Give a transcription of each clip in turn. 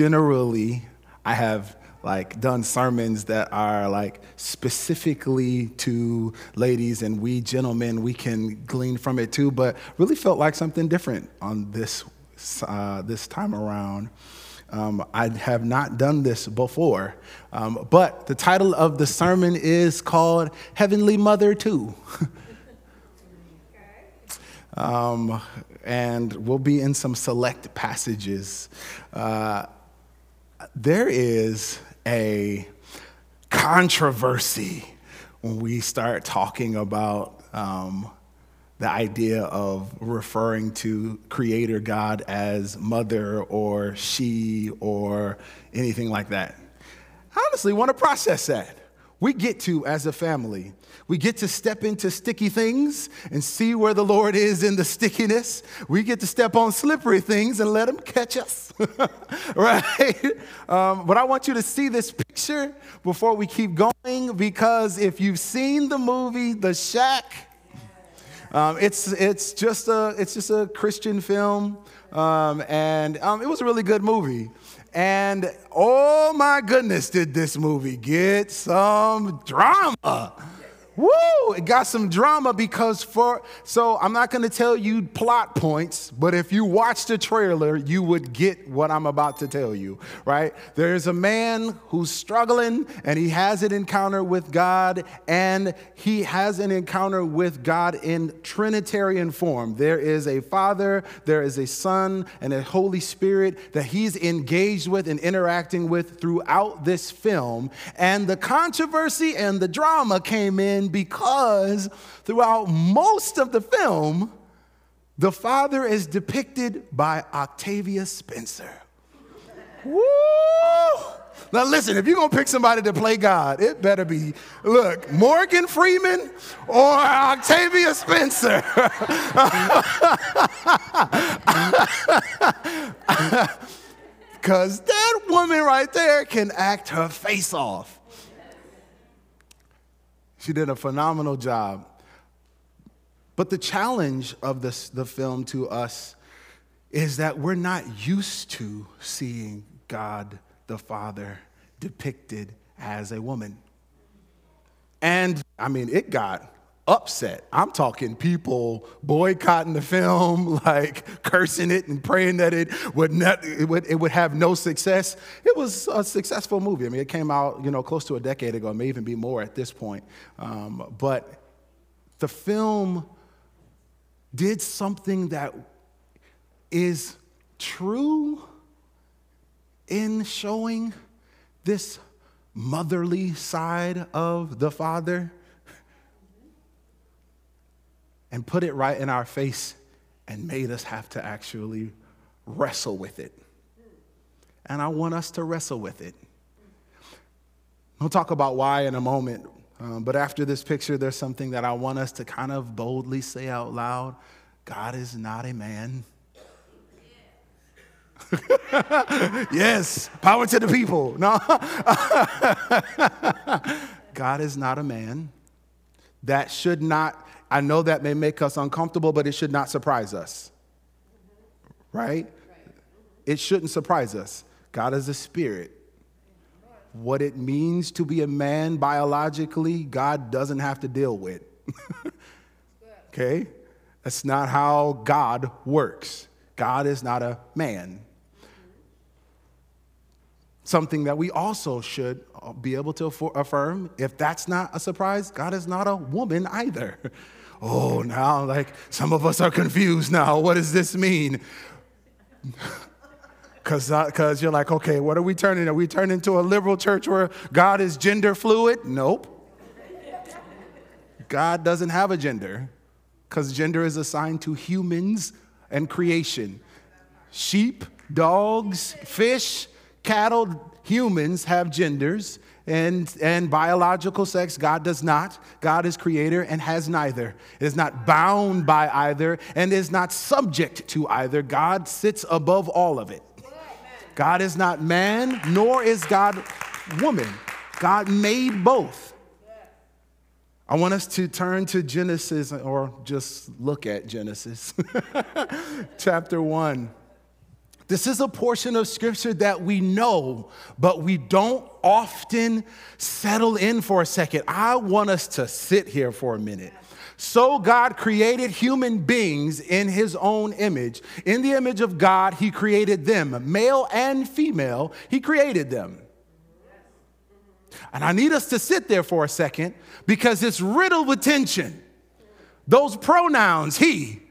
generally, I have like done sermons that are like specifically to ladies and we gentlemen we can glean from it too but really felt like something different on this uh, this time around um, I have not done this before, um, but the title of the sermon is called Heavenly Mother too um, and we'll be in some select passages. Uh, there is a controversy when we start talking about um, the idea of referring to Creator God as mother or she or anything like that. Honestly want to process that. We get to, as a family, we get to step into sticky things and see where the Lord is in the stickiness. We get to step on slippery things and let Him catch us, right? Um, but I want you to see this picture before we keep going because if you've seen the movie The Shack, um, it's, it's, just a, it's just a Christian film, um, and um, it was a really good movie. And oh my goodness, did this movie get some drama! Woo! It got some drama because for so I'm not going to tell you plot points, but if you watch the trailer, you would get what I'm about to tell you, right? There's a man who's struggling and he has an encounter with God and he has an encounter with God in trinitarian form. There is a father, there is a son, and a Holy Spirit that he's engaged with and interacting with throughout this film. And the controversy and the drama came in because throughout most of the film, the father is depicted by Octavia Spencer. Woo! Now listen, if you're gonna pick somebody to play God, it better be, look, Morgan Freeman or Octavia Spencer. Because that woman right there can act her face off. She did a phenomenal job. But the challenge of this, the film to us is that we're not used to seeing God the Father depicted as a woman. And I mean, it got upset. I'm talking people boycotting the film, like cursing it and praying that it would not, it would, it would have no success. It was a successful movie. I mean, it came out, you know, close to a decade ago, may even be more at this point. Um, but the film did something that is true in showing this motherly side of the father and put it right in our face and made us have to actually wrestle with it. And I want us to wrestle with it. We'll talk about why in a moment, um, but after this picture, there's something that I want us to kind of boldly say out loud God is not a man. yes, power to the people. No. God is not a man. That should not I know that may make us uncomfortable, but it should not surprise us. Right? It shouldn't surprise us. God is a spirit. What it means to be a man biologically, God doesn't have to deal with. okay? That's not how God works. God is not a man. Something that we also should be able to affirm if that's not a surprise, God is not a woman either. oh, now, like, some of us are confused now. What does this mean? Because uh, you're like, okay, what are we turning? Are we turning into a liberal church where God is gender fluid? Nope. God doesn't have a gender because gender is assigned to humans and creation. Sheep, dogs, fish, cattle, humans have genders, and, and biological sex. God does not. God is creator and has neither. It is not bound by either and is not subject to either. God sits above all of it. God is not man, nor is God woman. God made both. I want us to turn to Genesis or just look at Genesis, chapter 1. This is a portion of scripture that we know, but we don't often settle in for a second. I want us to sit here for a minute. So God created human beings in his own image. In the image of God, he created them, male and female, he created them. And I need us to sit there for a second because it's riddled with tension. Those pronouns, he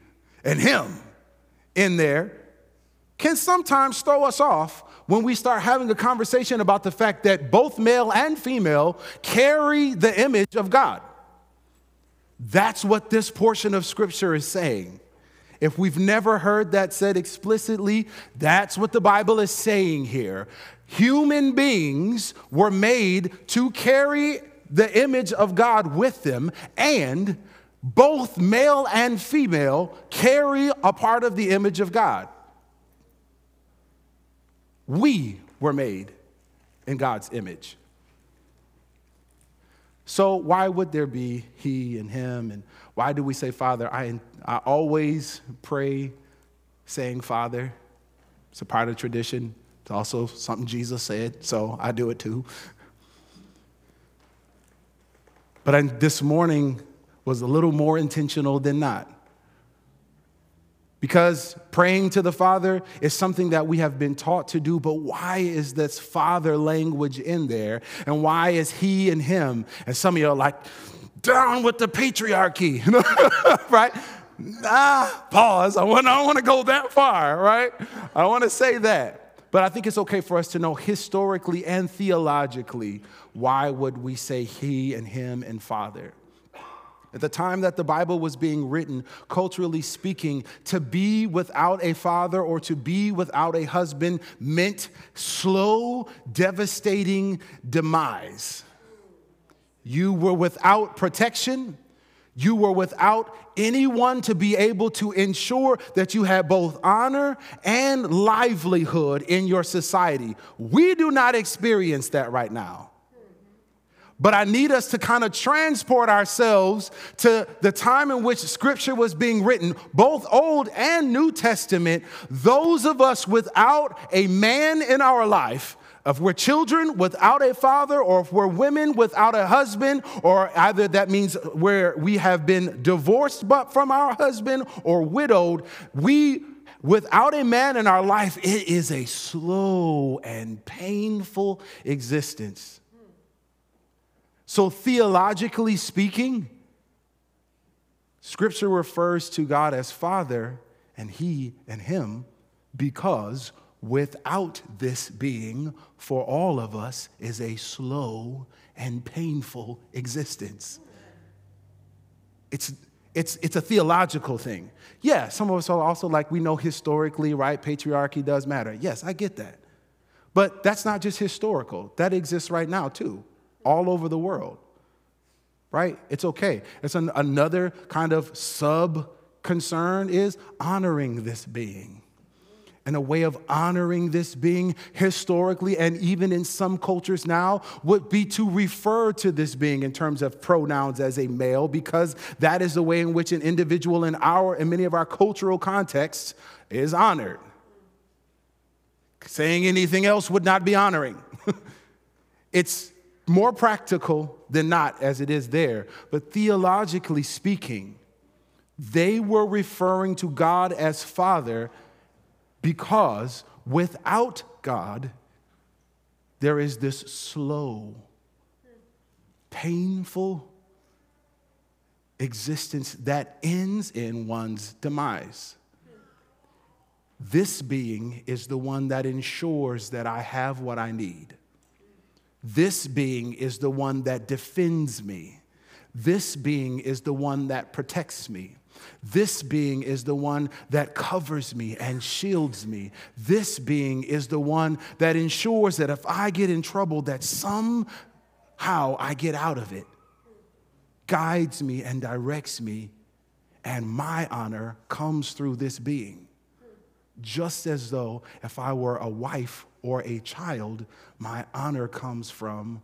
and him, in there can sometimes throw us off when we start having a conversation about the fact that both male and female carry the image of God. That's what this portion of scripture is saying. If we've never heard that said explicitly, that's what the Bible is saying here. Human beings were made to carry the image of God with them, and both male and female carry a part of the image of God. We were made in God's image. So, why would there be he and him? And why do we say Father? I, I always pray saying Father. It's a part of tradition. It's also something Jesus said, so I do it too. But I, this morning was a little more intentional than not. Because praying to the Father is something that we have been taught to do, but why is this Father language in there? And why is He and Him? And some of you are like, down with the patriarchy, right? Ah, pause. I, want, I don't want to go that far, right? I want to say that. But I think it's okay for us to know historically and theologically why would we say He and Him and Father? At the time that the Bible was being written, culturally speaking, to be without a father or to be without a husband meant slow, devastating demise. You were without protection. You were without anyone to be able to ensure that you had both honor and livelihood in your society. We do not experience that right now. But I need us to kind of transport ourselves to the time in which scripture was being written, both Old and New Testament. Those of us without a man in our life, if we're children without a father, or if we're women without a husband, or either that means where we have been divorced but from our husband or widowed, we without a man in our life, it is a slow and painful existence. So, theologically speaking, Scripture refers to God as Father and He and Him because without this being, for all of us, is a slow and painful existence. It's, it's, it's a theological thing. Yeah, some of us are also like we know historically, right? Patriarchy does matter. Yes, I get that. But that's not just historical, that exists right now too all over the world, right? It's okay. It's an, another kind of sub concern is honoring this being. And a way of honoring this being historically and even in some cultures now would be to refer to this being in terms of pronouns as a male because that is the way in which an individual in our in many of our cultural contexts is honored. Saying anything else would not be honoring. it's more practical than not, as it is there. But theologically speaking, they were referring to God as Father because without God, there is this slow, painful existence that ends in one's demise. This being is the one that ensures that I have what I need. This being is the one that defends me. This being is the one that protects me. This being is the one that covers me and shields me. This being is the one that ensures that if I get in trouble, that somehow I get out of it, guides me and directs me, and my honor comes through this being. Just as though if I were a wife or a child, my honor comes from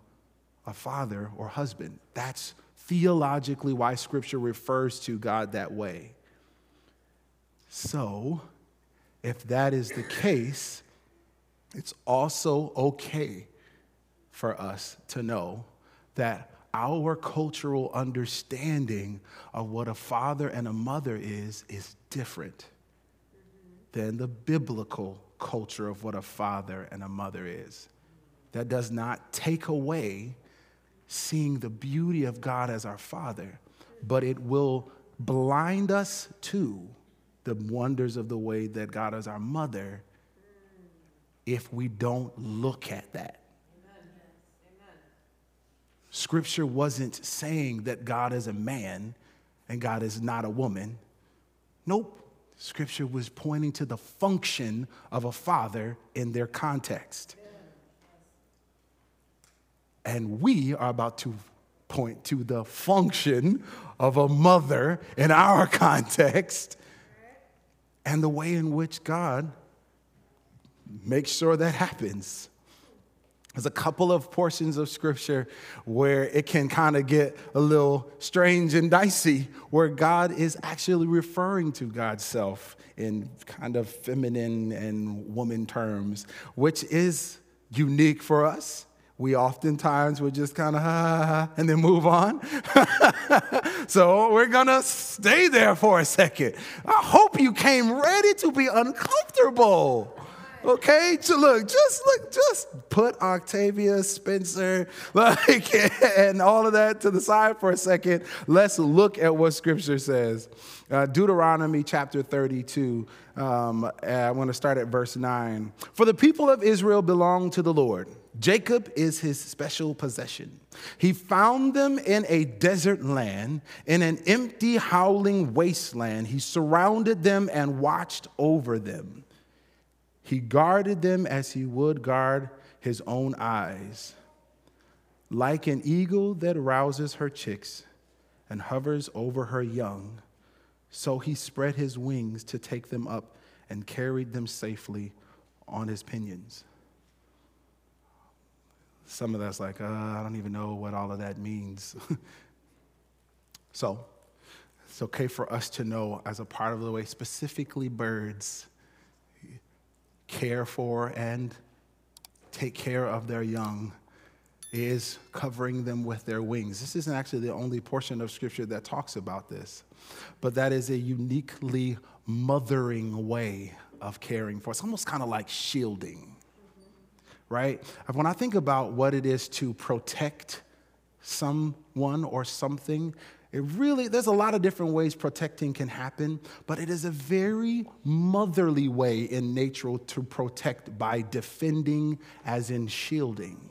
a father or husband. That's theologically why scripture refers to God that way. So, if that is the case, it's also okay for us to know that our cultural understanding of what a father and a mother is is different than the biblical culture of what a father and a mother is. That does not take away seeing the beauty of God as our father, but it will blind us to the wonders of the way that God is our mother if we don't look at that. Scripture wasn't saying that God is a man and God is not a woman. Nope. Scripture was pointing to the function of a father in their context. And we are about to point to the function of a mother in our context and the way in which God makes sure that happens. There's a couple of portions of scripture where it can kind of get a little strange and dicey, where God is actually referring to God's self in kind of feminine and woman terms, which is unique for us. We oftentimes would just kind of and then move on. so we're gonna stay there for a second. I hope you came ready to be uncomfortable. Okay, so look, just look, just put Octavia Spencer, like, and all of that to the side for a second. Let's look at what Scripture says. Uh, Deuteronomy chapter 32. Um, I want to start at verse 9. For the people of Israel belong to the Lord. Jacob is his special possession. He found them in a desert land, in an empty, howling wasteland. He surrounded them and watched over them. He guarded them as he would guard his own eyes. Like an eagle that rouses her chicks and hovers over her young, so he spread his wings to take them up and carried them safely on his pinions. Some of that's like, uh, I don't even know what all of that means. so, it's okay for us to know, as a part of the way, specifically birds care for and take care of their young is covering them with their wings. This isn't actually the only portion of scripture that talks about this, but that is a uniquely mothering way of caring for. It's almost kind of like shielding, right? When I think about what it is to protect someone or something, it really, there's a lot of different ways protecting can happen, but it is a very motherly way in nature to protect by defending, as in shielding,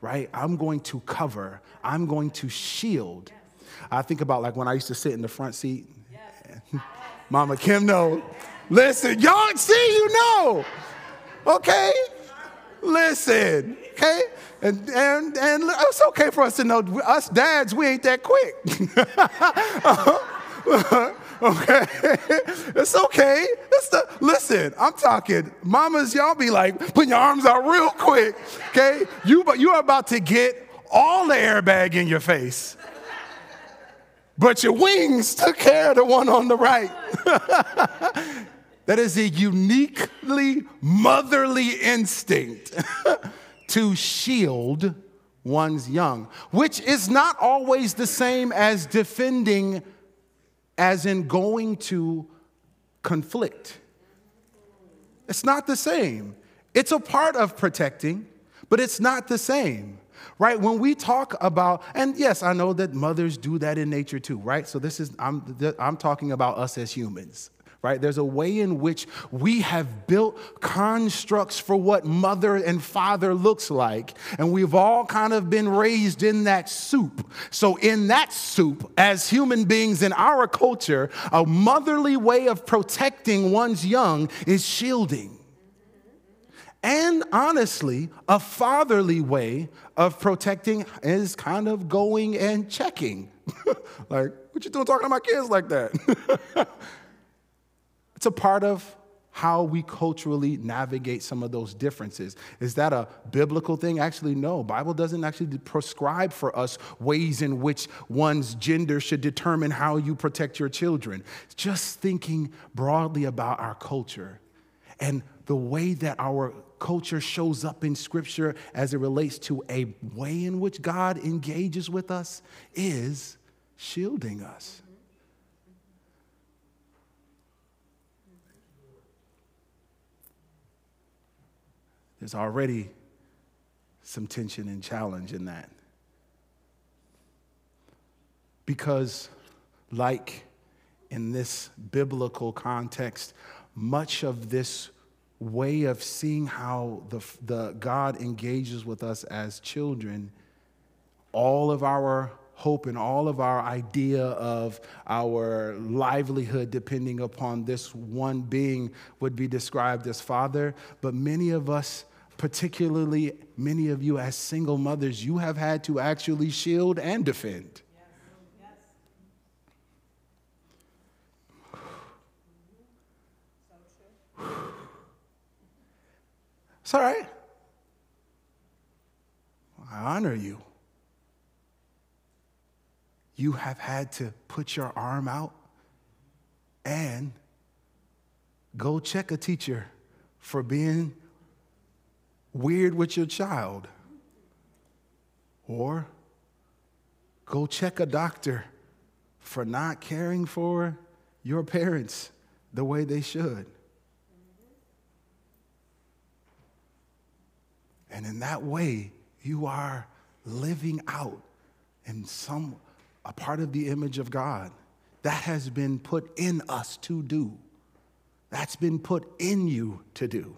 right? I'm going to cover, I'm going to shield. I think about like when I used to sit in the front seat. Mama Kim, no. Listen, y'all see, you know. Okay? Listen, okay? And, and, and it's okay for us to know, us dads, we ain't that quick. Uh-huh. okay? It's okay. It's the, listen, I'm talking, mamas, y'all be like, putting your arms out real quick, okay? You, you are about to get all the airbag in your face. But your wings took care of the one on the right. that is a uniquely motherly instinct to shield one's young, which is not always the same as defending, as in going to conflict. It's not the same. It's a part of protecting, but it's not the same. Right? When we talk about, and yes, I know that mothers do that in nature too, right? So this is, I'm, I'm talking about us as humans right? There's a way in which we have built constructs for what mother and father looks like, and we've all kind of been raised in that soup. So, in that soup, as human beings in our culture, a motherly way of protecting one's young is shielding. And honestly, a fatherly way of protecting is kind of going and checking. like, what you doing talking to my kids like that? It's a part of how we culturally navigate some of those differences. Is that a biblical thing? Actually, no. Bible doesn't actually prescribe for us ways in which one's gender should determine how you protect your children. Just thinking broadly about our culture. And the way that our culture shows up in Scripture as it relates to a way in which God engages with us is shielding us. There's already some tension and challenge in that. Because, like in this biblical context, much of this way of seeing how the, the God engages with us as children, all of our hope and all of our idea of our livelihood depending upon this one being would be described as father. But many of us, particularly many of you as single mothers, you have had to actually shield and defend. It's all right. I honor you. You have had to put your arm out and go check a teacher for being weird with your child. Or go check a doctor for not caring for your parents the way they should. And in that way, you are living out in some a part of the image of God that has been put in us to do. That's been put in you to do.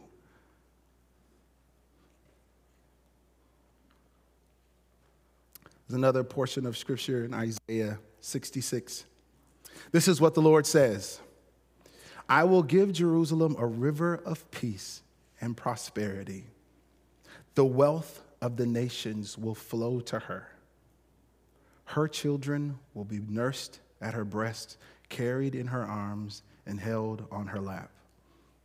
There's another portion of scripture in Isaiah 66. This is what the Lord says I will give Jerusalem a river of peace and prosperity. The wealth of the nations will flow to her. Her children will be nursed at her breast, carried in her arms, and held on her lap.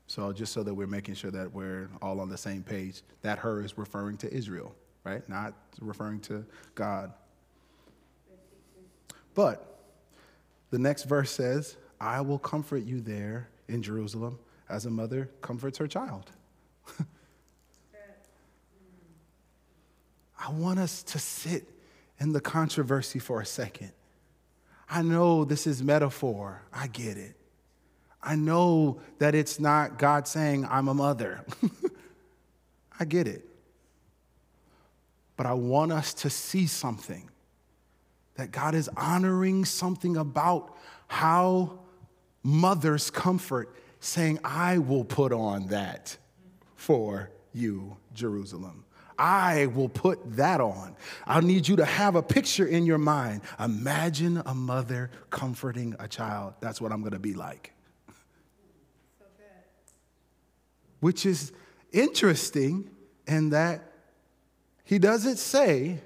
So, just so that we're making sure that we're all on the same page, that her is referring to Israel, right? Not referring to God. But the next verse says, I will comfort you there in Jerusalem as a mother comforts her child. I want us to sit in the controversy for a second. I know this is metaphor. I get it. I know that it's not God saying, I'm a mother. I get it. But I want us to see something that God is honoring something about how mothers comfort, saying, I will put on that for you, Jerusalem. I will put that on. I need you to have a picture in your mind. Imagine a mother comforting a child. That's what I'm going to be like. So Which is interesting in that he doesn't say,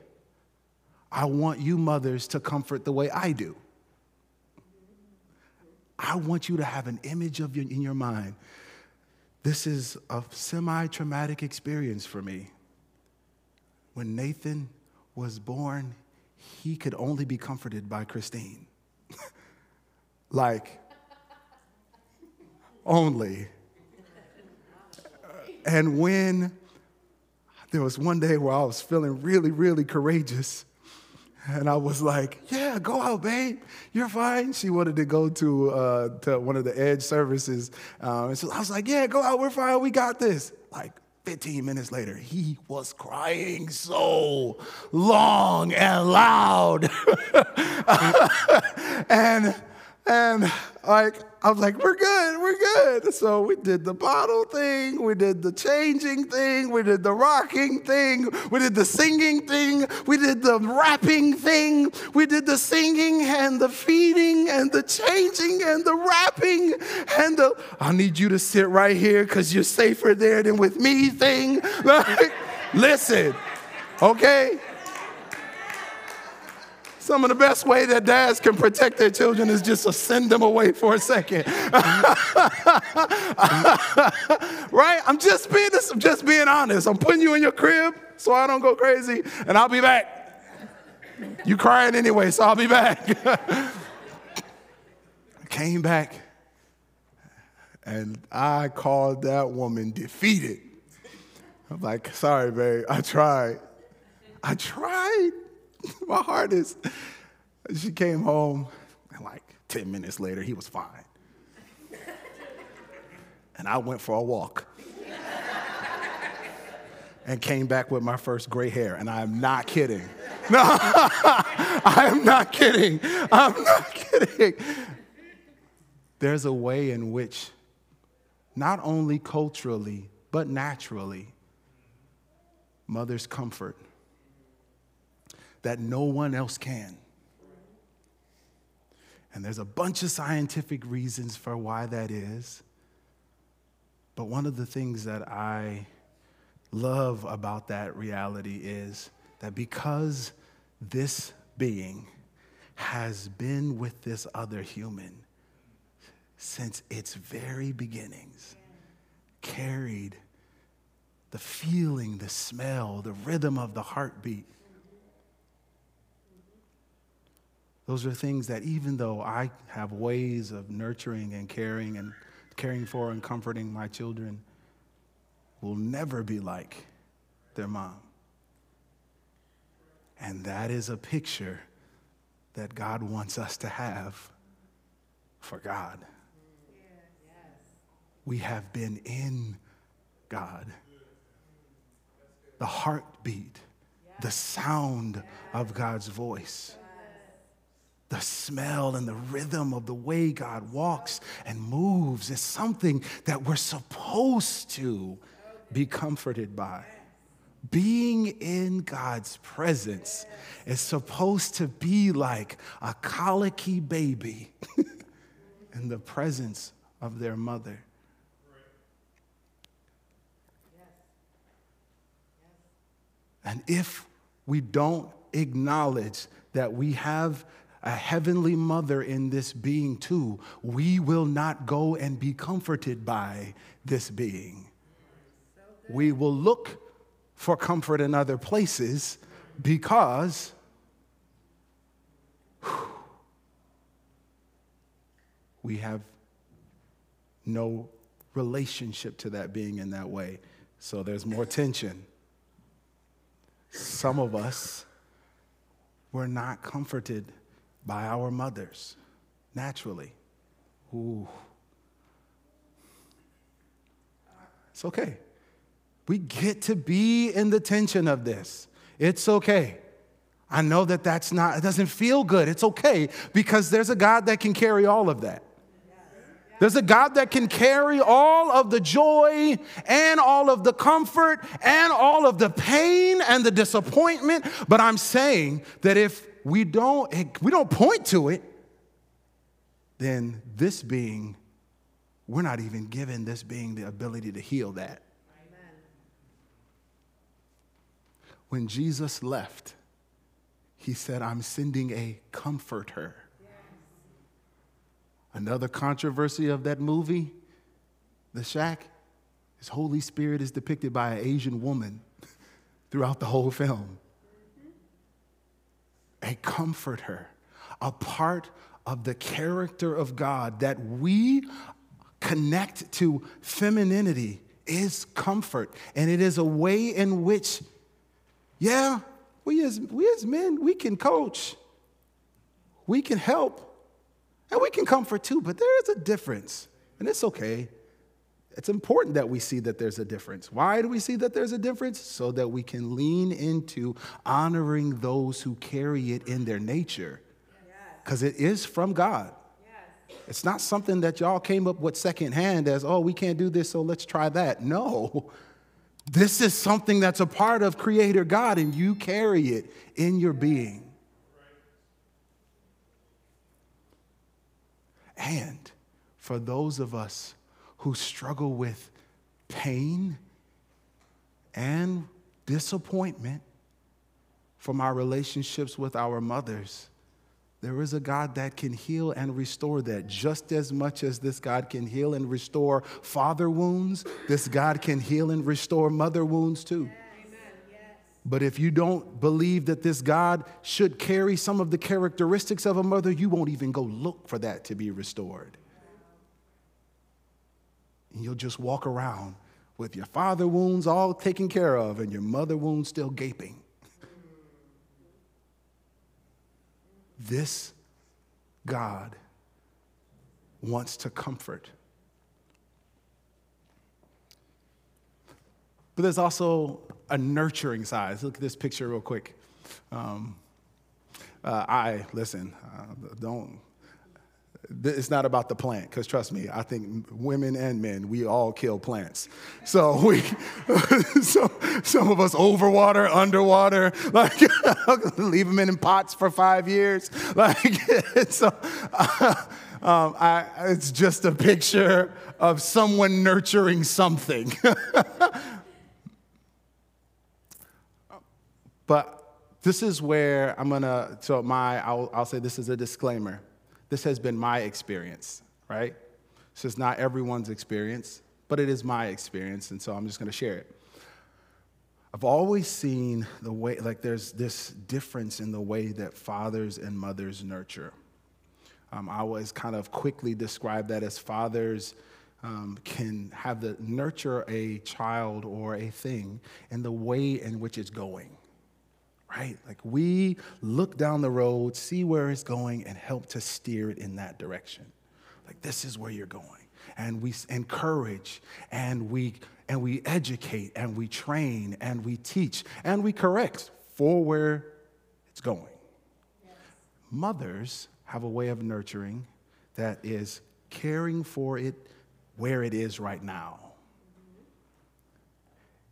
I want you mothers to comfort the way I do. I want you to have an image of your, in your mind. This is a semi traumatic experience for me when Nathan was born, he could only be comforted by Christine. like, only. And when there was one day where I was feeling really, really courageous, and I was like, "Yeah, go out, babe. You're fine." She wanted to go to uh, to one of the Edge services, um, and so I was like, "Yeah, go out. We're fine. We got this." Like 15 minutes later, he was crying so long and loud. and and like I was like, we're good, we're good. So we did the bottle thing, we did the changing thing, we did the rocking thing, we did the singing thing, we did the rapping thing, we did the singing and the feeding and the changing and the rapping and the I need you to sit right here because you're safer there than with me thing. Like, listen, okay? Some of the best way that dads can protect their children is just to send them away for a second. right? I'm just being this, I'm just being honest. I'm putting you in your crib so I don't go crazy, and I'll be back. You crying anyway, so I'll be back. Came back, And I called that woman defeated. I'm like, sorry, babe, I tried. I tried my heart is. She came home, and like 10 minutes later, he was fine. And I went for a walk and came back with my first gray hair. And I'm not kidding. No, I am not kidding. I'm not kidding. There's a way in which, not only culturally, but naturally, mothers comfort that no one else can. And there's a bunch of scientific reasons for why that is. But one of the things that I love about that reality is that because this being has been with this other human since its very beginnings, carried the feeling, the smell, the rhythm of the heartbeat. Those are things that, even though I have ways of nurturing and caring and caring for and comforting my children, will never be like their mom. And that is a picture that God wants us to have for God. We have been in God. The heartbeat, the sound of God's voice, the smell and the rhythm of the way God walks and moves is something that we're supposed to be comforted by. Being in God's presence is supposed to be like a colicky baby in the presence of their mother. And if we don't acknowledge that we have a heavenly mother in this being too, we will not go and be comforted by this being we will look for comfort in other places because we have no relationship to that being in that way. So there's more tension. Some of us were not comforted by our mothers naturally. Ooh. It's okay. We get to be in the tension of this. It's okay. I know that that's not, it doesn't feel good. It's okay because there's a God that can carry all of that. There's a God that can carry all of the joy and all of the comfort and all of the pain and the disappointment. But I'm saying that if we don't, eh, we don't point to it, then this being, we're not even giving this being the ability to heal that. when Jesus left, he said, I'm sending a comforter. Yes. Another controversy of that movie, The Shack, his Holy Spirit is depicted by an Asian woman throughout the whole film. A comforter, a part of the character of God that we connect to femininity is comfort. And it is a way in which yeah, we as, we as men, we can coach, we can help, and we can comfort too, but there is a difference, and it's okay. It's important that we see that there's a difference. Why do we see that there's a difference? So that we can lean into honoring those who carry it in their nature. Because it is from God. It's not something that y'all came up with secondhand as, oh, we can't do this, so let's try that. No. This is something that's a part of Creator God, and you carry it in your being. And for those of us who struggle with pain and disappointment from our relationships with our mothers, there is a God that can heal and restore that just as much as this God can heal and restore father wounds, this God can heal and restore mother wounds too. But if you don't believe that this God should carry some of the characteristics of a mother, you won't even go look for that to be restored. You'll just walk around with your father wounds all taken care of and your mother wounds still gaping. This God wants to comfort. But there's also a nurturing side. Look at this picture real quick. Um, uh, I, listen, uh, don't, it's not about the plant, because trust me, I think women and men, we all kill plants. So we, so some of us overwater, underwater, like leave them in pots for five years. Like, so uh, um, I, it's just a picture of someone nurturing something. but this is where I'm gonna, so my, I'll, I'll say this is a disclaimer. This has been my experience, right? This is not everyone's experience, but it is my experience, and so I'm just gonna share it. I've always seen the way, like, there's this difference in the way that fathers and mothers nurture. Um, I always kind of quickly describe that as fathers um, can have the nurture a child or a thing in the way in which it's going right? Like we look down the road, see where it's going, and help to steer it in that direction. Like this is where you're going. And we encourage and we and we educate and we train and we teach and we correct for where it's going. Yes. Mothers have a way of nurturing that is caring for it where it is right now.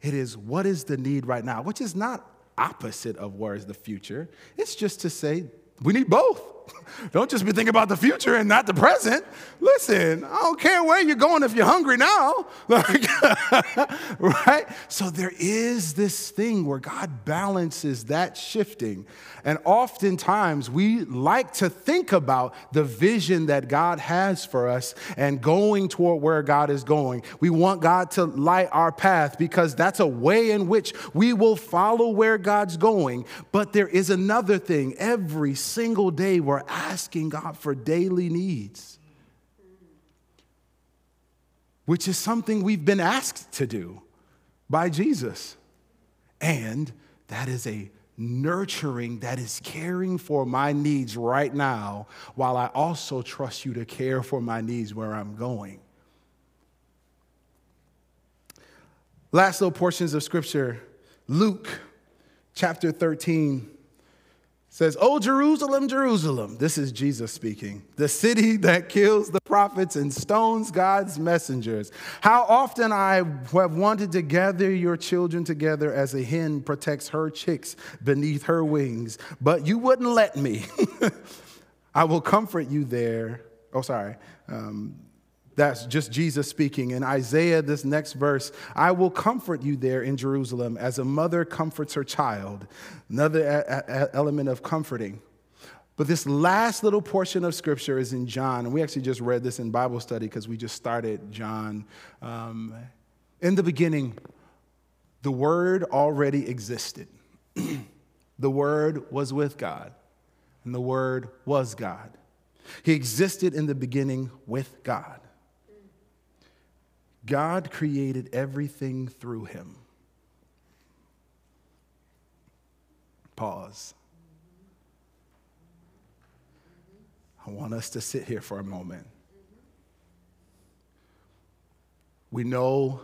Mm-hmm. It is what is the need right now, which is not opposite of where is the future. It's just to say we need both. Don't just be thinking about the future and not the present. Listen, I don't care where you're going if you're hungry now. Like, right? So there is this thing where God balances that shifting. And oftentimes we like to think about the vision that God has for us and going toward where God is going. We want God to light our path because that's a way in which we will follow where God's going. But there is another thing. Every single day we're asking God for daily needs, which is something we've been asked to do by Jesus. And that is a nurturing that is caring for my needs right now, while I also trust you to care for my needs where I'm going. Last little portions of scripture Luke chapter 13 says, Oh, Jerusalem, Jerusalem. This is Jesus speaking. The city that kills the prophets and stones God's messengers. How often I have wanted to gather your children together as a hen protects her chicks beneath her wings, but you wouldn't let me. I will comfort you there. Oh, sorry. Um, that's just Jesus speaking. In Isaiah, this next verse, I will comfort you there in Jerusalem as a mother comforts her child. Another a- a- element of comforting. But this last little portion of scripture is in John. And we actually just read this in Bible study because we just started John. Um, in the beginning, the Word already existed. the Word was with God, and the Word was God. He existed in the beginning with God. God created everything through him. Pause. I want us to sit here for a moment. We know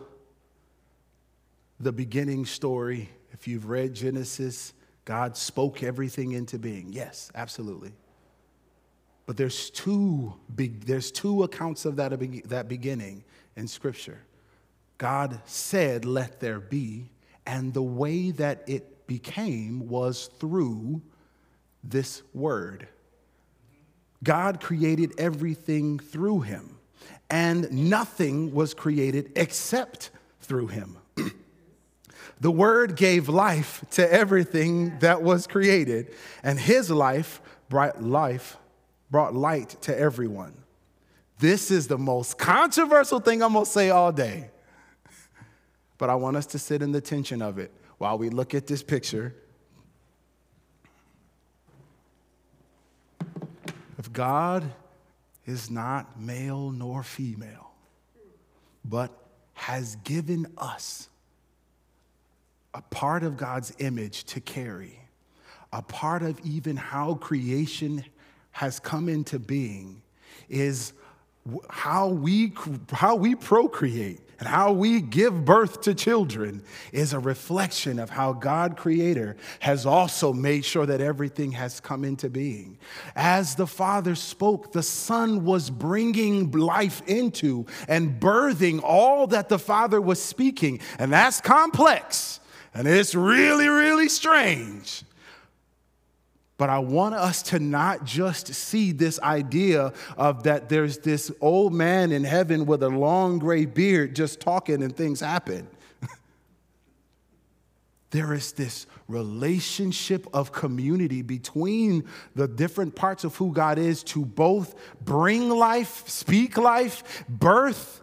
the beginning story. If you've read Genesis, God spoke everything into being. Yes, absolutely. But there's two, there's two accounts of that, that beginning in Scripture. God said, Let there be, and the way that it became was through this word. God created everything through him, and nothing was created except through him. the word gave life to everything that was created, and his life brought life, brought light to everyone. This is the most controversial thing I'm gonna say all day. But I want us to sit in the tension of it while we look at this picture. If God is not male nor female, but has given us a part of God's image to carry, a part of even how creation has come into being is how we, how we procreate and how we give birth to children is a reflection of how God, Creator, has also made sure that everything has come into being. As the Father spoke, the Son was bringing life into and birthing all that the Father was speaking. And that's complex and it's really, really strange. But I want us to not just see this idea of that there's this old man in heaven with a long gray beard just talking and things happen. there is this relationship of community between the different parts of who God is to both bring life, speak life, birth,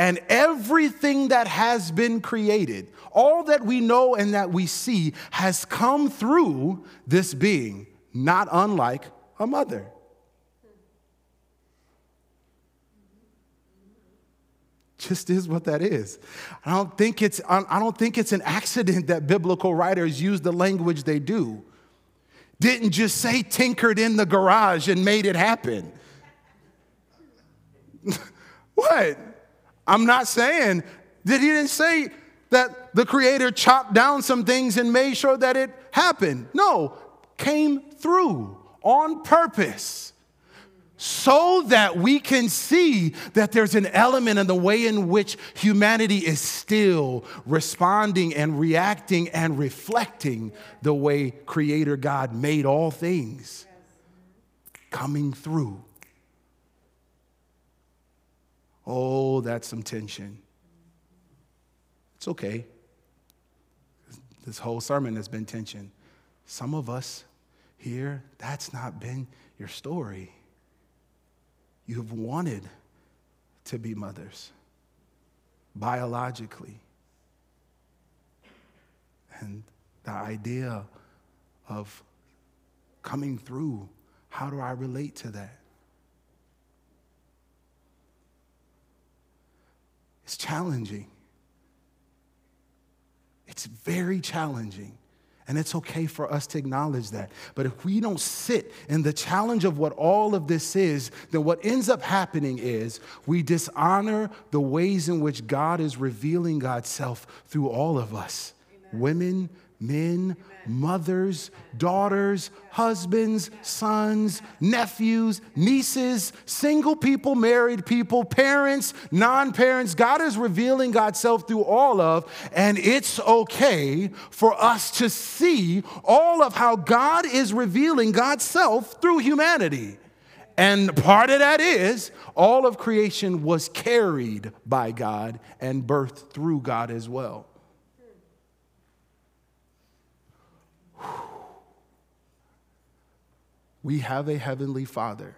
and everything that has been created, all that we know and that we see, has come through this being, not unlike a mother. Just is what that is. I don't think it's, I don't think it's an accident that biblical writers use the language they do. Didn't just say tinkered in the garage and made it happen. what? I'm not saying that he didn't say that the creator chopped down some things and made sure that it happened. No, came through on purpose so that we can see that there's an element in the way in which humanity is still responding and reacting and reflecting the way Creator God made all things coming through. Oh, that's some tension. It's okay. This whole sermon has been tension. Some of us here, that's not been your story. You've wanted to be mothers biologically. And the idea of coming through, how do I relate to that? It's challenging. It's very challenging. And it's okay for us to acknowledge that. But if we don't sit in the challenge of what all of this is, then what ends up happening is we dishonor the ways in which God is revealing God's self through all of us Amen. women, men, mothers, daughters, husbands, sons, nephews, nieces, single people, married people, parents, non parents. God is revealing God's self through all of, and it's okay for us to see all of how God is revealing God's self through humanity. And part of that is all of creation was carried by God and birthed through God as well. We have a heavenly father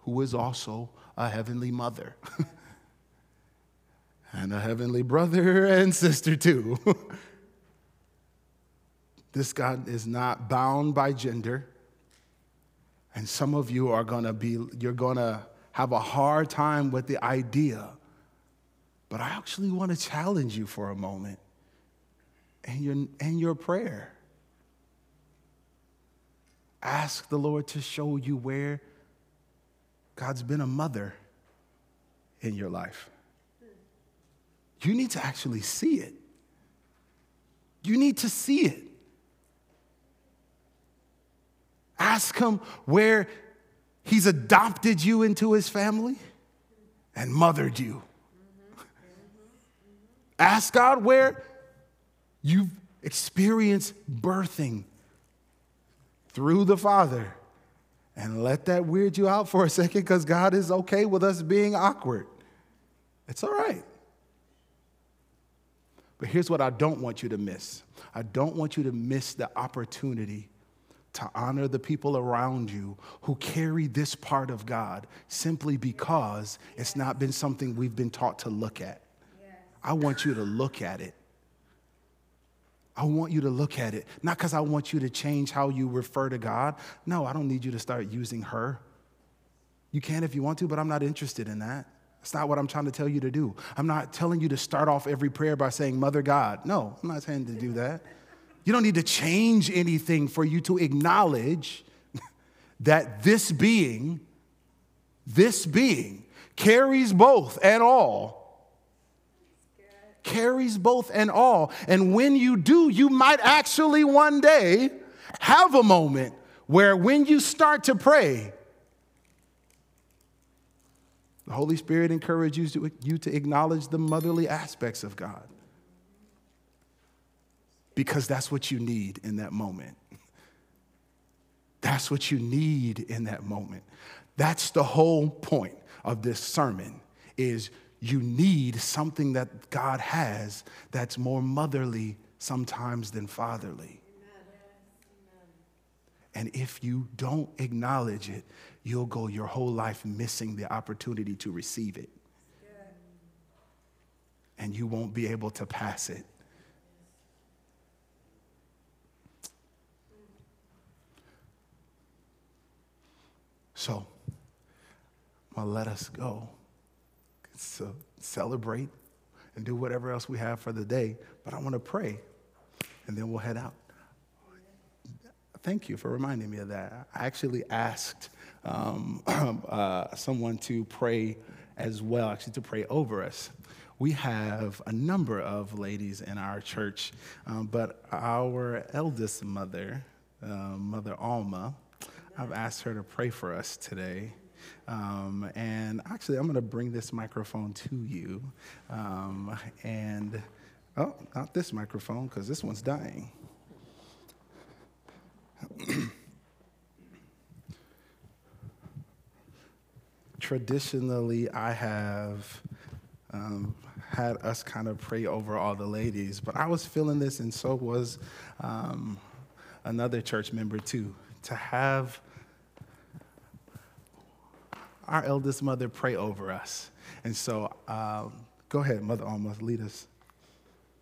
who is also a heavenly mother and a heavenly brother and sister, too. this God is not bound by gender. And some of you are going to be, you're going to have a hard time with the idea. But I actually want to challenge you for a moment in your, in your prayer. Ask the Lord to show you where God's been a mother in your life. You need to actually see it. You need to see it. Ask Him where He's adopted you into His family and mothered you. Ask God where you've experienced birthing through the Father. And let that weird you out for a second because God is okay with us being awkward. It's all right. But here's what I don't want you to miss I don't want you to miss the opportunity to honor the people around you who carry this part of God simply because it's not been something we've been taught to look at. I want you to look at it I want you to look at it, not because I want you to change how you refer to God. No, I don't need you to start using her. You can if you want to, but I'm not interested in that. It's not what I'm trying to tell you to do. I'm not telling you to start off every prayer by saying, Mother God. No, I'm not saying to do that. You don't need to change anything for you to acknowledge that this being, this being, carries both and all. Carries both and all. And when you do, you might actually one day have a moment where when you start to pray, the Holy Spirit encourages you to acknowledge the motherly aspects of God because that's what you need in that moment. That's what you need in that moment. That's the whole point of this sermon is you need something that God has that's more motherly sometimes than fatherly. And if you don't acknowledge it, you'll go your whole life missing the opportunity to receive it. And you won't be able to pass it. So, well, let us go. So celebrate and do whatever else we have for the day. But I want to pray, and then we'll head out. Thank you for reminding me of that. I actually asked um, uh, someone to pray as well, actually, to pray over us. We have a number of ladies in our church, um, but our eldest mother, uh, Mother Alma, I've asked her to pray for us today. Um, and actually, I'm going to bring this microphone to you. Um, and, oh, not this microphone, because this one's dying. Traditionally, I have um, had us kind of pray over all the ladies, but I was feeling this, and so was um, another church member too. To have our eldest mother pray over us. And so, um, go ahead, Mother Alma, lead us.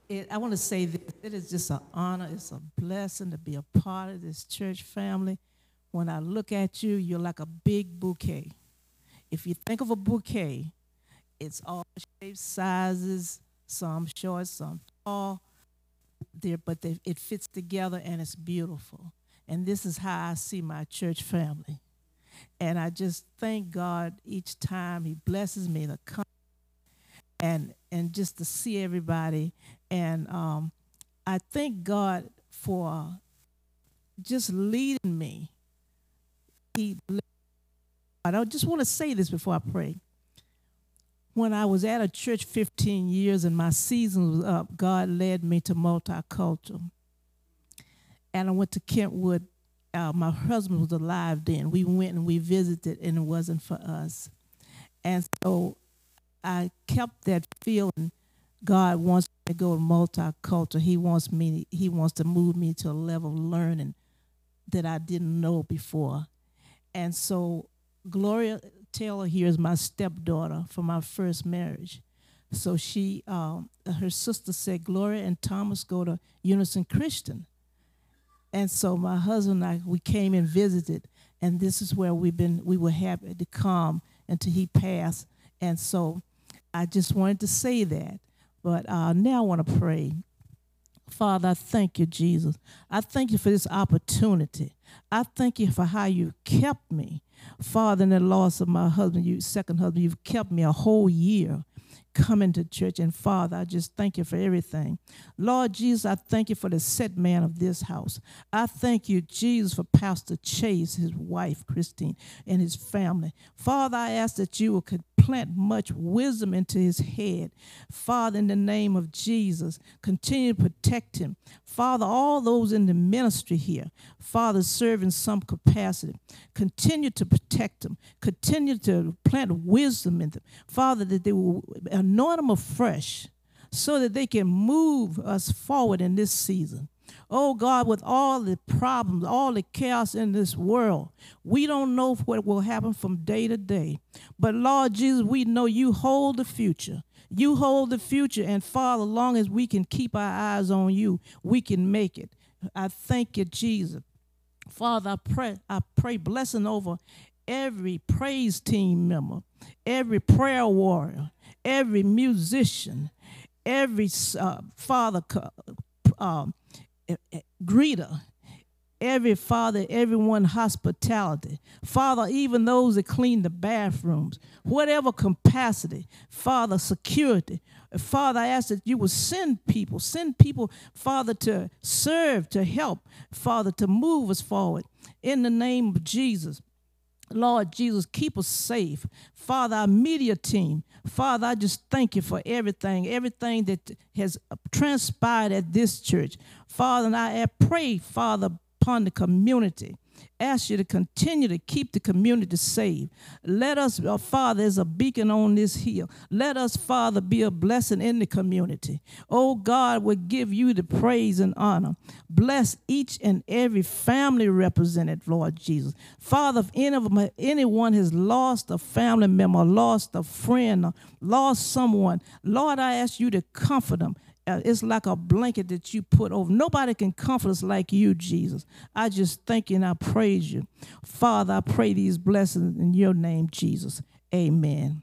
It, I want to say that it is just an honor, it's a blessing to be a part of this church family. When I look at you, you're like a big bouquet. If you think of a bouquet, it's all shapes, sizes, some short, some tall, there, but they, it fits together and it's beautiful. And this is how I see my church family. And I just thank God each time He blesses me to come and and just to see everybody. And um, I thank God for just leading me. He, I just want to say this before I pray. When I was at a church 15 years and my season was up, God led me to multicultural. And I went to Kentwood uh, my husband was alive then. We went and we visited, and it wasn't for us. And so I kept that feeling. God wants me to go multicultural. He wants me. He wants to move me to a level of learning that I didn't know before. And so Gloria Taylor here is my stepdaughter from my first marriage. So she, um, her sister said, Gloria and Thomas go to Unison Christian. And so my husband and I, we came and visited, and this is where we've been, we were happy to come until he passed. And so I just wanted to say that. But uh, now I want to pray. Father, I thank you, Jesus. I thank you for this opportunity. I thank you for how you kept me. Father, in the loss of my husband, you second husband, you've kept me a whole year coming to church. And Father, I just thank you for everything. Lord Jesus, I thank you for the set man of this house. I thank you, Jesus, for Pastor Chase, his wife, Christine, and his family. Father, I ask that you will plant much wisdom into his head. Father, in the name of Jesus, continue to protect him. Father, all those in the ministry here, Father, serve in some capacity, continue to protect them, continue to plant wisdom in them. Father, that they will anoint them afresh so that they can move us forward in this season. Oh God, with all the problems, all the chaos in this world, we don't know what will happen from day to day. But Lord Jesus, we know you hold the future. You hold the future, and Father, long as we can keep our eyes on you, we can make it. I thank you, Jesus. Father, I pray, I pray blessing over every praise team member, every prayer warrior, every musician, every uh, father, uh, greeter, every father, everyone hospitality. Father, even those that clean the bathrooms, whatever capacity, Father, security. Father, I ask that you will send people, send people, Father, to serve, to help, Father, to move us forward in the name of Jesus. Lord Jesus, keep us safe. Father, our media team, Father, I just thank you for everything, everything that has transpired at this church. Father, and I pray, Father, upon the community ask you to continue to keep the community safe. Let us, uh, Father, as a beacon on this hill, let us, Father, be a blessing in the community. Oh God, we give you the praise and honor. Bless each and every family represented, Lord Jesus. Father, if any of them, anyone has lost a family member, lost a friend, lost someone, Lord, I ask you to comfort them uh, it's like a blanket that you put over. Nobody can comfort us like you, Jesus. I just thank you and I praise you. Father, I pray these blessings in your name, Jesus. Amen.